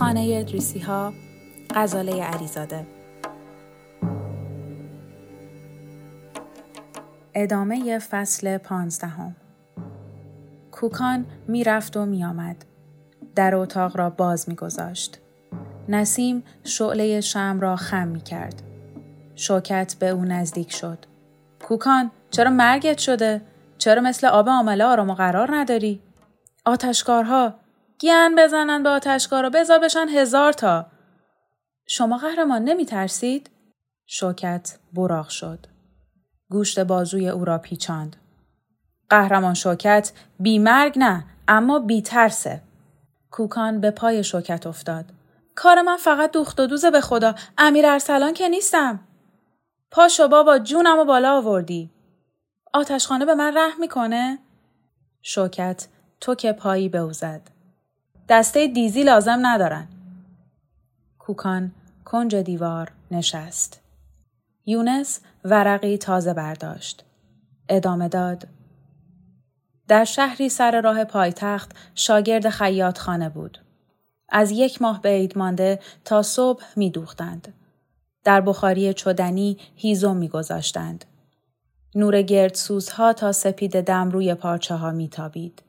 خانه ادریسی ها غزاله علیزاده ادامه فصل پانزدهم کوکان می‌رفت و میآمد در اتاق را باز میگذاشت نسیم شعله شم را خم می کرد. شوکت به او نزدیک شد. کوکان چرا مرگت شده؟ چرا مثل آب آمله آرام و قرار نداری؟ آتشکارها گیان بزنن به آتشکارا بذار بشن هزار تا. شما قهرمان نمی ترسید؟ شوکت براغ شد. گوشت بازوی او را پیچاند. قهرمان شوکت بی مرگ نه اما بی ترسه. کوکان به پای شوکت افتاد. کار من فقط دوخت و دوزه به خدا. امیر ارسلان که نیستم. پاشو بابا جونم و بالا آوردی. آتشخانه به من رحم می‌کنه؟ شوکت تو که پایی به او. دسته دیزی لازم ندارن. کوکان کنج دیوار نشست. یونس ورقی تازه برداشت. ادامه داد. در شهری سر راه پایتخت شاگرد خیاط خانه بود. از یک ماه به عید مانده تا صبح می دوختند. در بخاری چدنی هیزم می گذاشتند. نور گرد سوزها تا سپید دم روی پارچه ها می تابید.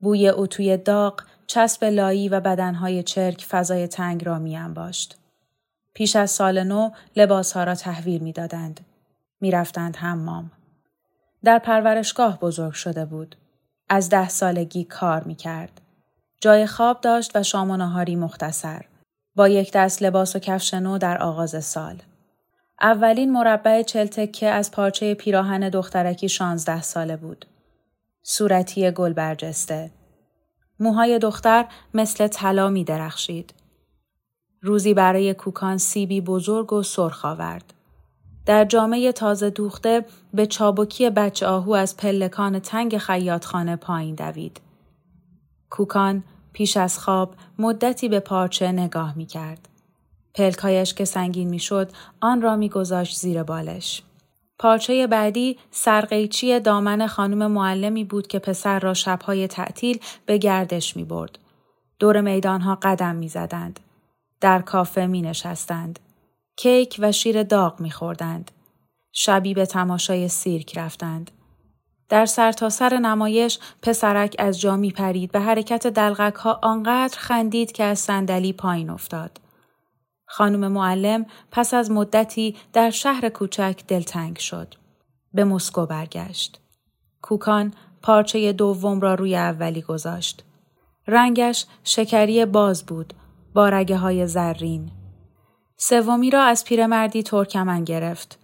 بوی اتوی داغ، چسب لایی و بدنهای چرک فضای تنگ را می انباشت. پیش از سال نو لباسها را تحویل می دادند. می رفتند حمام. در پرورشگاه بزرگ شده بود. از ده سالگی کار می کرد. جای خواب داشت و شام و نهاری مختصر. با یک دست لباس و کفش نو در آغاز سال. اولین مربع چلتکه از پارچه پیراهن دخترکی شانزده ساله بود. صورتی گل برجسته. موهای دختر مثل طلا می درخشید. روزی برای کوکان سیبی بزرگ و سرخ آورد. در جامعه تازه دوخته به چابکی بچه آهو از پلکان تنگ خیاطخانه پایین دوید. کوکان پیش از خواب مدتی به پارچه نگاه می کرد. پلکایش که سنگین می شد آن را می گذاشت زیر بالش. پارچه بعدی سرقیچی دامن خانم معلمی بود که پسر را شبهای تعطیل به گردش می برد. دور میدانها قدم می زدند. در کافه می نشستند. کیک و شیر داغ میخوردند. شبی به تماشای سیرک رفتند. در سرتاسر سر نمایش پسرک از جا می پرید به حرکت دلغک ها آنقدر خندید که از صندلی پایین افتاد. خانم معلم پس از مدتی در شهر کوچک دلتنگ شد. به مسکو برگشت. کوکان پارچه دوم را روی اولی گذاشت. رنگش شکری باز بود با رگه های زرین. سومی را از پیرمردی ترکمن گرفت.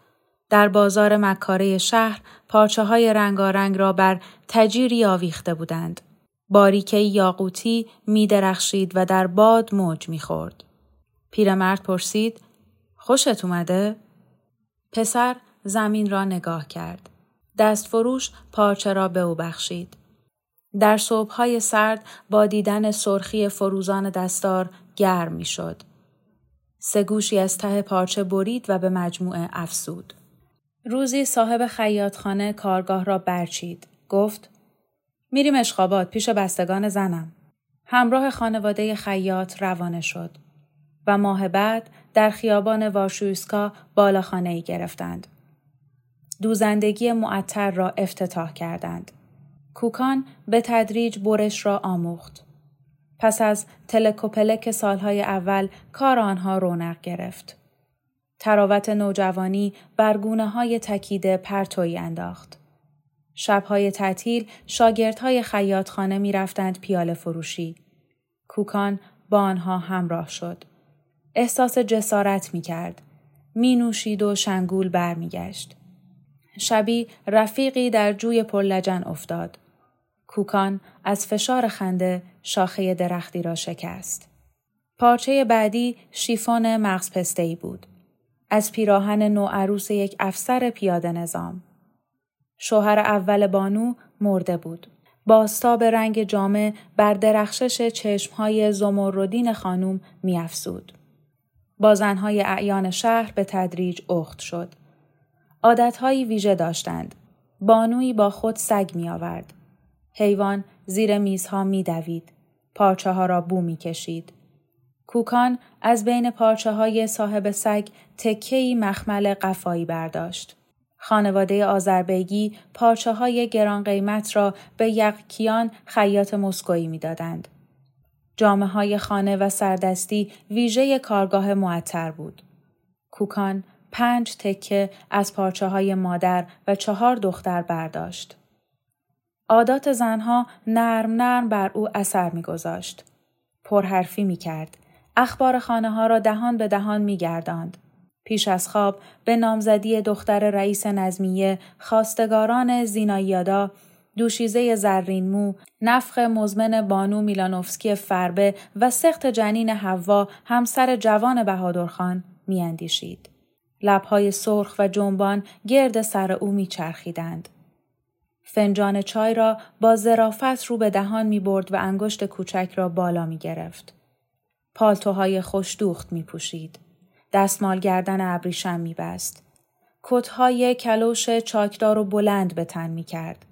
در بازار مکاره شهر پارچه های رنگارنگ را بر تجیری آویخته بودند. باریکه یاقوتی می درخشید و در باد موج می خورد. پیرمرد پرسید خوشت اومده؟ پسر زمین را نگاه کرد. دست فروش پارچه را به او بخشید. در صبحهای سرد با دیدن سرخی فروزان دستار گرم می شد. سه گوشی از ته پارچه برید و به مجموعه افسود. روزی صاحب خیاطخانه کارگاه را برچید. گفت میریم اشخابات پیش بستگان زنم. همراه خانواده خیاط روانه شد و ماه بعد در خیابان وارشویسکا بالاخانه ای گرفتند. دوزندگی معطر را افتتاح کردند. کوکان به تدریج برش را آموخت. پس از تلکوپلک سالهای اول کار آنها رونق گرفت. تراوت نوجوانی بر های تکیده پرتوی انداخت. شبهای تعطیل شاگردهای خیاطخانه می رفتند پیاله فروشی. کوکان با آنها همراه شد. احساس جسارت می کرد. می نوشید و شنگول برمیگشت. شبی رفیقی در جوی پرلجن افتاد. کوکان از فشار خنده شاخه درختی را شکست. پارچه بعدی شیفون مغز پسته بود. از پیراهن نو عروس یک افسر پیاده نظام. شوهر اول بانو مرده بود. باستاب رنگ جامه بر درخشش چشمهای زمردین خانوم میافزود. با زنهای اعیان شهر به تدریج اخت شد. عادتهایی ویژه داشتند. بانویی با خود سگ می آورد. حیوان زیر میزها می دوید. پارچه ها را بو می کشید. کوکان از بین پارچه های صاحب سگ تکهی مخمل قفایی برداشت. خانواده آذربیگی پارچه های گران قیمت را به یقکیان خیاط مسکویی می‌دادند. جامعه های خانه و سردستی ویژه کارگاه معطر بود. کوکان پنج تکه از پارچه های مادر و چهار دختر برداشت. عادات زنها نرم نرم بر او اثر میگذاشت. پرحرفی می کرد. اخبار خانه ها را دهان به دهان می گرداند. پیش از خواب به نامزدی دختر رئیس نظمیه خواستگاران زینایادا دوشیزه زرین مو، نفخ مزمن بانو میلانوفسکی فربه و سخت جنین حوا همسر جوان بهادرخان میاندیشید. لبهای سرخ و جنبان گرد سر او میچرخیدند. فنجان چای را با زرافت رو به دهان می برد و انگشت کوچک را بالا می گرفت. پالتوهای خوشدوخت می پوشید. دستمال گردن ابریشم می بست. کتهای کلوش چاکدار و بلند به تن می کرد.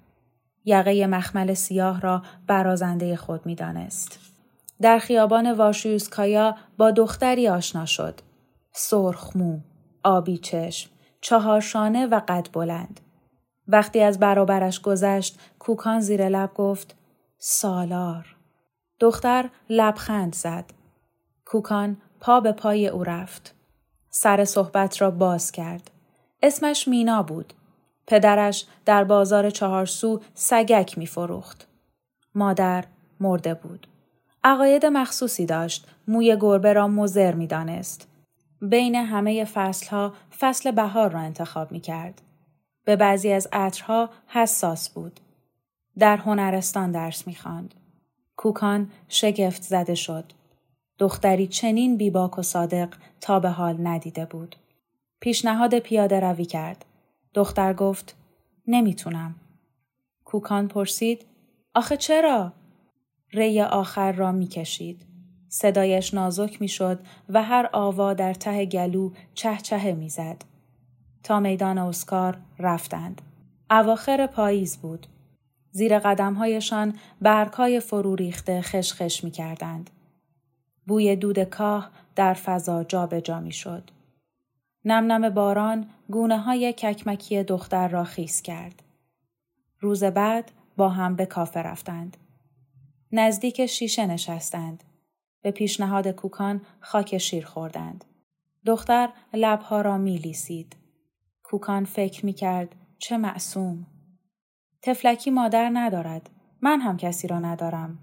یقه مخمل سیاه را برازنده خود می دانست. در خیابان واشیوسکایا با دختری آشنا شد. سرخمو، آبی چشم، چهارشانه و قد بلند. وقتی از برابرش گذشت کوکان زیر لب گفت سالار. دختر لبخند زد. کوکان پا به پای او رفت. سر صحبت را باز کرد. اسمش مینا بود. پدرش در بازار چهارسو سگک می فروخت. مادر مرده بود. عقاید مخصوصی داشت. موی گربه را مزر می دانست. بین همه فصلها فصل بهار را انتخاب می کرد. به بعضی از عطرها حساس بود. در هنرستان درس می خاند. کوکان شگفت زده شد. دختری چنین بیباک و صادق تا به حال ندیده بود. پیشنهاد پیاده روی کرد. دختر گفت نمی‌تونم. کوکان پرسید آخه چرا؟ ری آخر را می‌کشید. صدایش نازک می‌شد و هر آوا در ته گلو چهچه می‌زد. تا میدان اسکار رفتند. اواخر پاییز بود. زیر قدمهایشان برگهای فرو ریخته خشخش می کردند. بوی دود کاه در فضا جابجا جا می شد. نم نم باران گونه های ککمکی دختر را خیس کرد. روز بعد با هم به کافه رفتند. نزدیک شیشه نشستند. به پیشنهاد کوکان خاک شیر خوردند. دختر لبها را می لیسید. کوکان فکر می کرد چه معصوم. تفلکی مادر ندارد. من هم کسی را ندارم.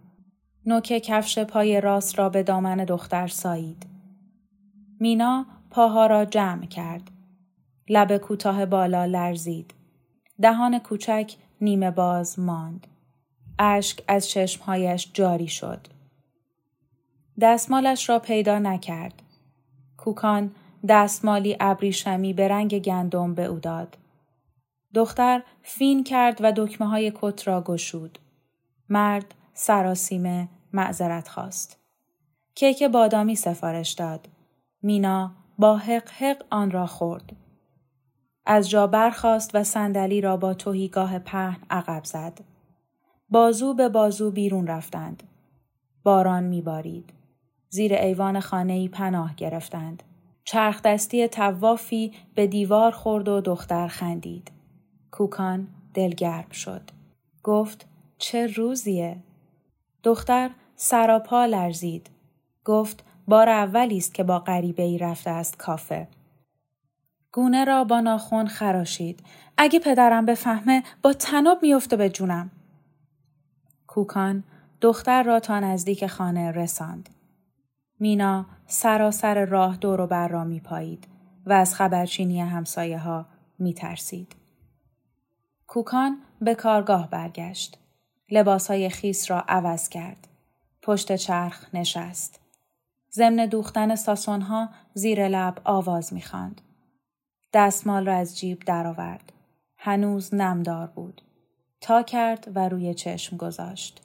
نوک کفش پای راست را به دامن دختر سایید. مینا پاها را جمع کرد. لب کوتاه بالا لرزید. دهان کوچک نیمه باز ماند. اشک از چشمهایش جاری شد. دستمالش را پیدا نکرد. کوکان دستمالی ابریشمی به رنگ گندم به او داد. دختر فین کرد و دکمه های کت را گشود. مرد سراسیمه معذرت خواست. کیک بادامی سفارش داد. مینا با حق حق آن را خورد. از جا برخاست و صندلی را با توهیگاه پهن عقب زد. بازو به بازو بیرون رفتند. باران میبارید. زیر ایوان خانه‌ای پناه گرفتند. چرخ دستی توافی به دیوار خورد و دختر خندید. کوکان دلگرم شد. گفت چه روزیه؟ دختر سراپا لرزید. گفت بار اولی است که با غریبه ای رفته است کافه. گونه را با ناخون خراشید. اگه پدرم بفهمه با تناب میفته به جونم. کوکان دختر را تا نزدیک خانه رساند. مینا سراسر راه دور و بر را می پایید و از خبرچینی همسایه ها می ترسید. کوکان به کارگاه برگشت. لباس های خیس را عوض کرد. پشت چرخ نشست. ضمن دوختن ها زیر لب آواز می‌خواند. دستمال را از جیب درآورد. هنوز نمدار بود. تا کرد و روی چشم گذاشت.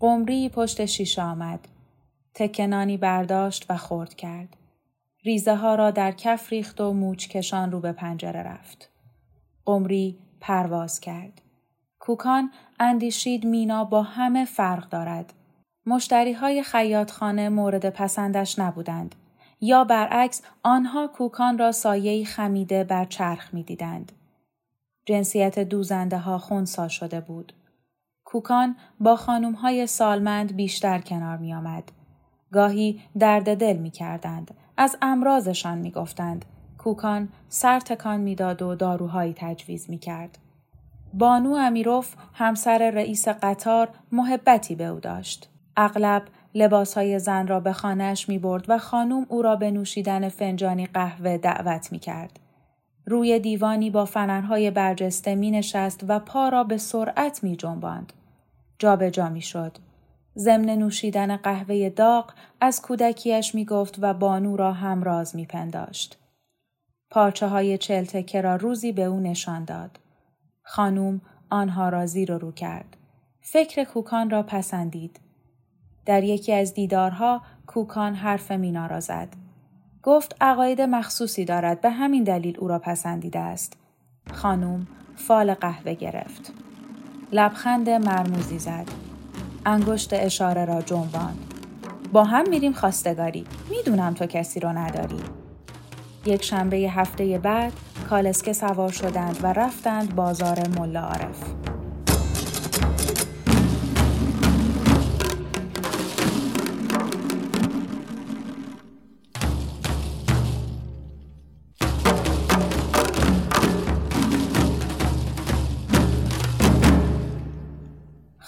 قمری پشت شیشه آمد. تکنانی برداشت و خورد کرد. ریزه ها را در کف ریخت و موچ کشان رو به پنجره رفت. قمری پرواز کرد. کوکان اندیشید مینا با همه فرق دارد. مشتری های خیاطخانه مورد پسندش نبودند. یا برعکس آنها کوکان را سایهی خمیده بر چرخ می دیدند. جنسیت دوزنده ها خونسا شده بود. کوکان با خانوم های سالمند بیشتر کنار می آمد. گاهی درد دل می کردند. از امراضشان می گفتند. کوکان سر تکان می‌داد و داروهایی تجویز می کرد. بانو امیروف همسر رئیس قطار محبتی به او داشت. اغلب های زن را به خانهش می برد و خانوم او را به نوشیدن فنجانی قهوه دعوت می کرد. روی دیوانی با فنرهای برجسته می نشست و پا را به سرعت می جنباند. جابجا می شد. ضمن نوشیدن قهوه داغ از کودکیش می گفت و بانو را همراز می پنداشت. پارچه های چلتکه را روزی به او نشان داد. خانوم آنها را زیر و رو کرد. فکر کوکان را پسندید. در یکی از دیدارها کوکان حرف مینا را زد. گفت عقاید مخصوصی دارد به همین دلیل او را پسندیده است. خانوم فال قهوه گرفت. لبخند مرموزی زد. انگشت اشاره را جنباند. با هم میریم خواستگاری. می‌دونم تو کسی رو نداری. یک شنبه هفته بعد کالسکه سوار شدند و رفتند بازار ملا عارف.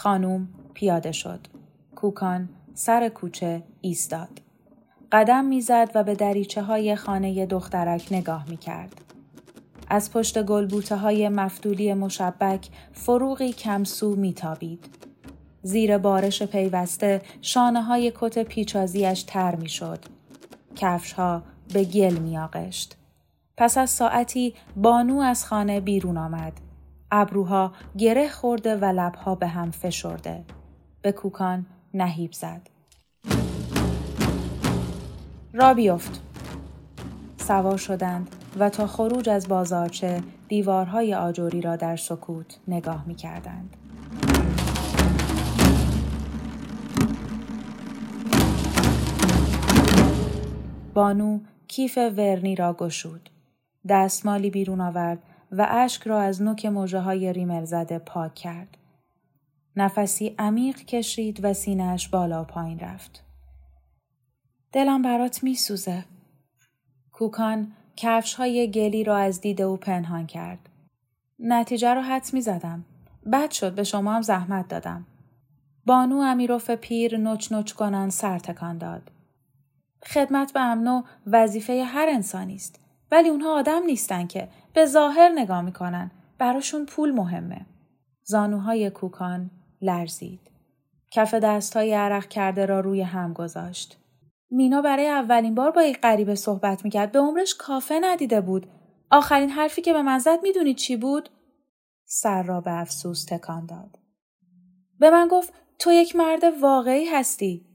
خانوم پیاده شد. کوکان سر کوچه ایستاد. قدم می‌زد و به دریچه های خانه دخترک نگاه می کرد. از پشت گلبوته های مفتولی مشبک فروغی کمسو میتابید. زیر بارش پیوسته شانه های کت پیچازیش تر می شد. کفش ها به گل می آغشت. پس از ساعتی بانو از خانه بیرون آمد. ابروها گره خورده و لبها به هم فشرده. به کوکان نهیب زد. را بیفت. سوار شدند و تا خروج از بازارچه دیوارهای آجوری را در سکوت نگاه می کردند. بانو کیف ورنی را گشود. دستمالی بیرون آورد و اشک را از نوک موجه های ریمل زده پاک کرد. نفسی عمیق کشید و سینهش بالا پایین رفت. دلم برات می سوزه. کوکان کفش های گلی را از دید او پنهان کرد. نتیجه رو حد می زدم. بد شد به شما هم زحمت دادم. بانو امیروف پیر نوچ نوچ کنان سر تکان داد. خدمت به امنو وظیفه هر انسانی است. ولی اونها آدم نیستن که به ظاهر نگاه می‌کنن. براشون پول مهمه. زانوهای کوکان لرزید. کف دستهای عرق کرده را روی هم گذاشت. مینا برای اولین بار با یک غریبه صحبت می‌کرد. به عمرش کافه ندیده بود. آخرین حرفی که به من زد می‌دونید چی بود؟ سر را به افسوس تکان داد. به من گفت تو یک مرد واقعی هستی.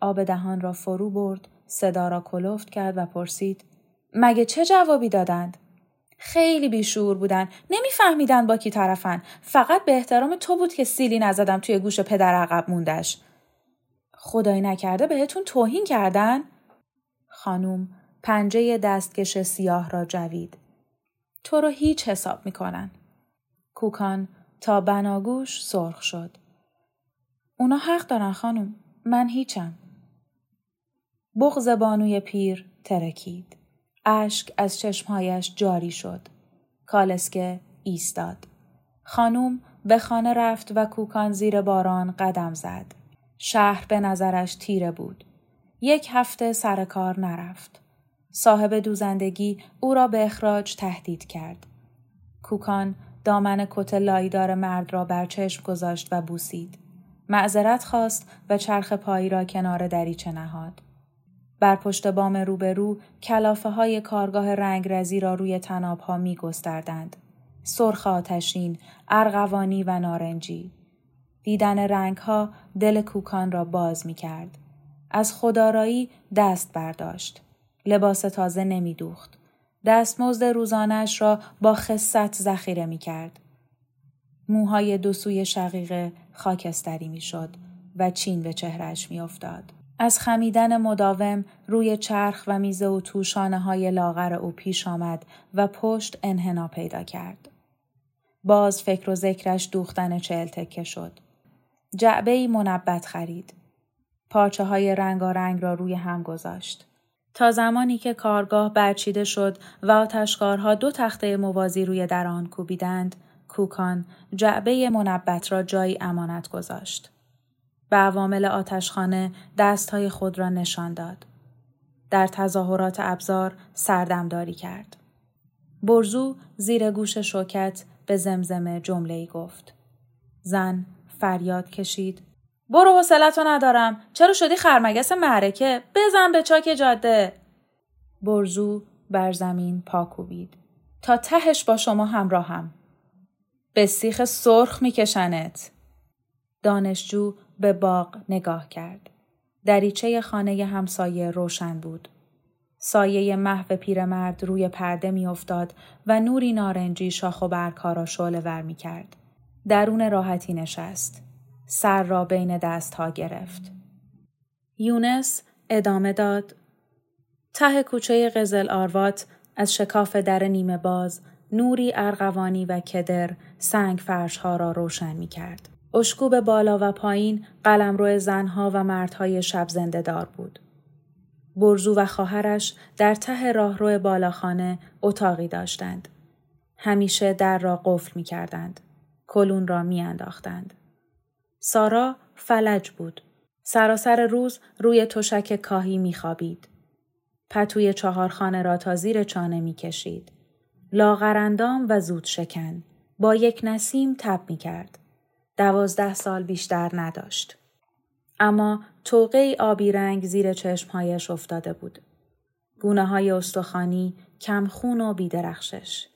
آب دهان را فرو برد، صدا را کلفت کرد و پرسید مگه چه جوابی دادند؟ خیلی بیشور بودن. نمیفهمیدن با کی طرفن. فقط به احترام تو بود که سیلی نزدم توی گوش پدر عقب موندش. خدای نکرده بهتون توهین کردن؟ خانوم پنجه دستکش سیاه را جوید. تو رو هیچ حساب می‌کنن. کوکان تا بناگوش سرخ شد. اونا حق دارن خانوم. من هیچم. بغز بانوی پیر ترکید. اشک از چشمهایش جاری شد. کالسکه ایستاد. خانوم به خانه رفت و کوکان زیر باران قدم زد. شهر به نظرش تیره بود. یک هفته سر کار نرفت. صاحب دوزندگی او را به اخراج تهدید کرد. کوکان دامن کت لایدار مرد را بر چشم گذاشت و بوسید. معذرت خواست و چرخ پایی را کنار دریچه نهاد. بر پشت بام روبرو کلافه های کارگاه رنگرزی را روی تناب ها می گستردند. سرخ آتشین، ارغوانی و نارنجی. دیدن رنگ ها دل کوکان را باز می کرد. از خدارایی دست برداشت. لباس تازه نمی دوخت. دستمزد روزانش را با خصت ذخیره می کرد. موهای دو سوی شقیقه خاکستری می شد و چین به چهرش می افتاد. از خمیدن مداوم روی چرخ و میز و توشانه های لاغر او پیش آمد و پشت انحنا پیدا کرد. باز فکر و ذکرش دوختن چهل تکه شد. جعبه ای منبت خرید. پارچه های رنگارنگ را روی هم گذاشت. تا زمانی که کارگاه برچیده شد و آتشکارها دو تخته موازی روی در آن کوبیدند، کوکان جعبه منبت را جایی امانت گذاشت. به عوامل آتشخانه دستهای خود را نشان داد. در تظاهرات ابزار سردمداری کرد. برزو زیر گوش شوکت به زمزمه جمله گفت. زن فریاد کشید. برو حوصلتو ندارم. چرا شدی خرمگس معرکه؟ بزن به چاک جاده. برزو بر زمین پاکوبید. تا تهش با شما همراهم. به سیخ سرخ میکشنت. دانشجو به باغ نگاه کرد. دریچه خانه همسایه روشن بود. سایه محو پیرمرد روی پرده میافتاد و نوری نارنجی شاخ و برگها را شعله ور می کرد. درون راحتی نشست. سر را بین دستها گرفت. یونس ادامه داد. ته کوچه قزل آروات از شکاف در نیمه باز نوری ارغوانی و کدر سنگ فرشها را روشن می کرد. اشکوب بالا و پایین قلمرو زنها و مردهای شب زنده دار بود. برزو و خواهرش در ته راهرو بالاخانه اتاقی داشتند. همیشه در را قفل می کردند. کلون را می انداختند. سارا فلج بود. سراسر روز روی تشک کاهی می خوابید. پتوی چهارخانه را تا زیر چانه می کشید. لاغرندام و زود شکن. با یک نسیم تب می کرد. دوازده سال بیشتر نداشت. اما توقه آبی رنگ زیر چشمهایش افتاده بود. گونه های استخوانی، کمخون و بیدرخشش.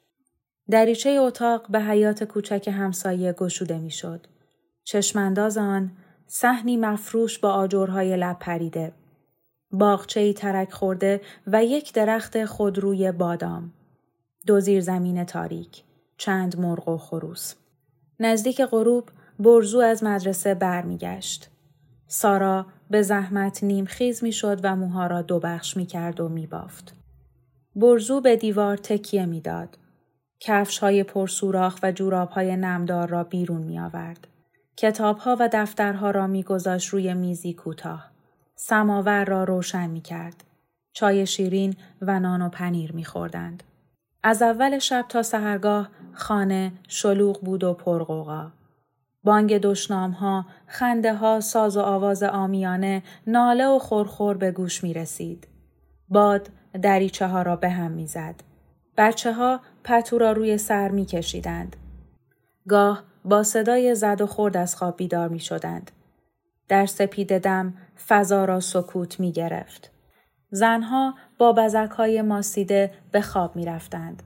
دریچه اتاق به حیات کوچک همسایه گشوده می‌شد. چشمانداز آن صحنی مفروش با آجرهای لب پریده. باغچه ترک خورده و یک درخت خودروی بادام. دو زیر زمین تاریک. چند مرغ و خروس. نزدیک غروب برزو از مدرسه برمیگشت. سارا به زحمت نیمخیز می شد و موها را دو بخش می کرد و می بافت. برزو به دیوار تکیه می داد. کفش های پرسوراخ و جوراب های نمدار را بیرون می آورد. کتاب ها و دفترها را می گذاشت روی میزی کوتاه. سماور را روشن می کرد. چای شیرین و نان و پنیر می خوردند. از اول شب تا سهرگاه خانه شلوغ بود و پرقوقا. بانگ دشنام ها، خنده ها، ساز و آواز آمیانه، ناله و خورخور به گوش می رسید. باد دریچه ها را به هم می زد. بچه ها پتو را روی سر می کشیدند. گاه با صدای زد و خورد از خواب بیدار می شدند. در سپید دم فضا را سکوت می گرفت. زنها با بزک های ماسیده به خواب می رفتند.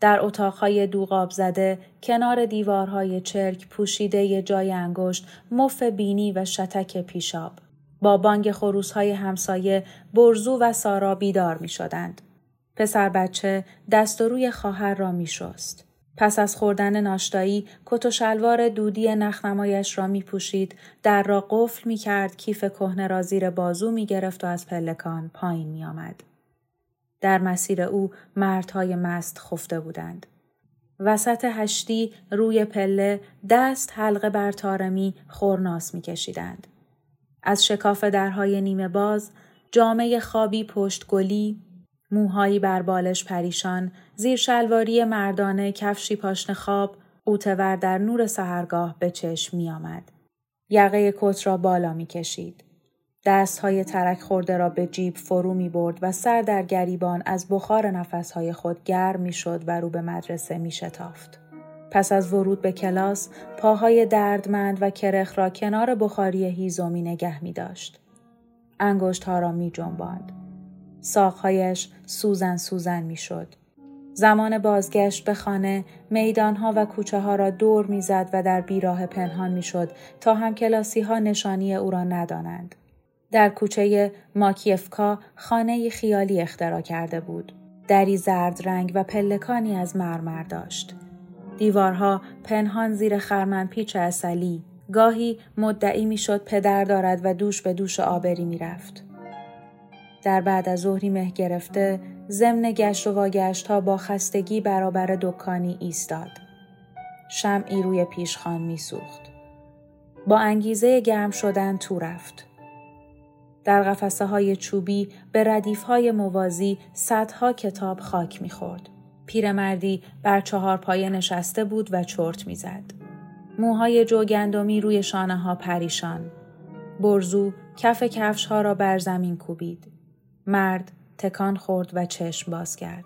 در اتاقهای دوغاب زده کنار دیوارهای چرک پوشیده ی جای انگشت مف بینی و شتک پیشاب با بانگ خروسهای همسایه برزو و سارا بیدار می شدند. پسر بچه دست و روی خواهر را می شست. پس از خوردن ناشتایی کت و شلوار دودی نخنمایش را می پوشید، در را قفل می کرد، کیف کهنه را زیر بازو می گرفت و از پلکان پایین می آمد. در مسیر او مردهای مست خفته بودند. وسط هشتی روی پله دست حلقه بر تارمی خورناس می کشیدند. از شکاف درهای نیمه باز جامعه خوابی پشت گلی موهایی بر بالش پریشان، زیر شلواری مردانه کفشی پاشن خواب، اوتور در نور سهرگاه به چشم می آمد. یقه کت را بالا می کشید. دست های ترک خورده را به جیب فرو می برد و سر در گریبان از بخار نفسهای خود گرم می شد و رو به مدرسه می شتافت. پس از ورود به کلاس پاهای دردمند و کرخ را کنار بخاری هیزومی نگه می داشت. انگشت ها را می جنباند. ساقهایش سوزن سوزن می شد. زمان بازگشت به خانه میدانها و کوچه ها را دور می‌زد و در بیراه پنهان می‌شد تا هم کلاسی ها نشانی او را ندانند. در کوچه ماکیفکا خانه خیالی اختراع کرده بود. دری زرد رنگ و پلکانی از مرمر داشت. دیوارها پنهان زیر خرمن پیچ اصلی گاهی مدعی می‌شد پدر دارد و دوش به دوش آبری می‌رفت. در بعد از ظهری مه گرفته ضمن گشت و واگشت ها با خستگی برابر دکانی ایستاد. شمعی روی پیشخان میسوخت. با انگیزه گرم شدن تو رفت. در قفسه های چوبی به ردیف های موازی صدها کتاب خاک می‌خورد. پیرمردی بر چهار پایه نشسته بود و چرت می‌زد. موهای جوگندمی روی شانه ها پریشان. برزو کف کفش ها را بر زمین کوبید. مرد تکان خورد و چشم باز کرد.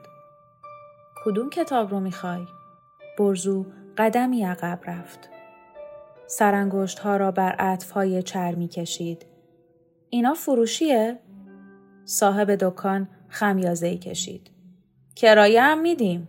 کدوم کتاب رو می‌خوای؟ برزو قدمی عقب رفت. سرانگشت ها را بر عطف های چرمی کشید. اینا فروشیه؟ صاحب دکان خمیازه کشید. کرایه هم میدیم.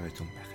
在中间。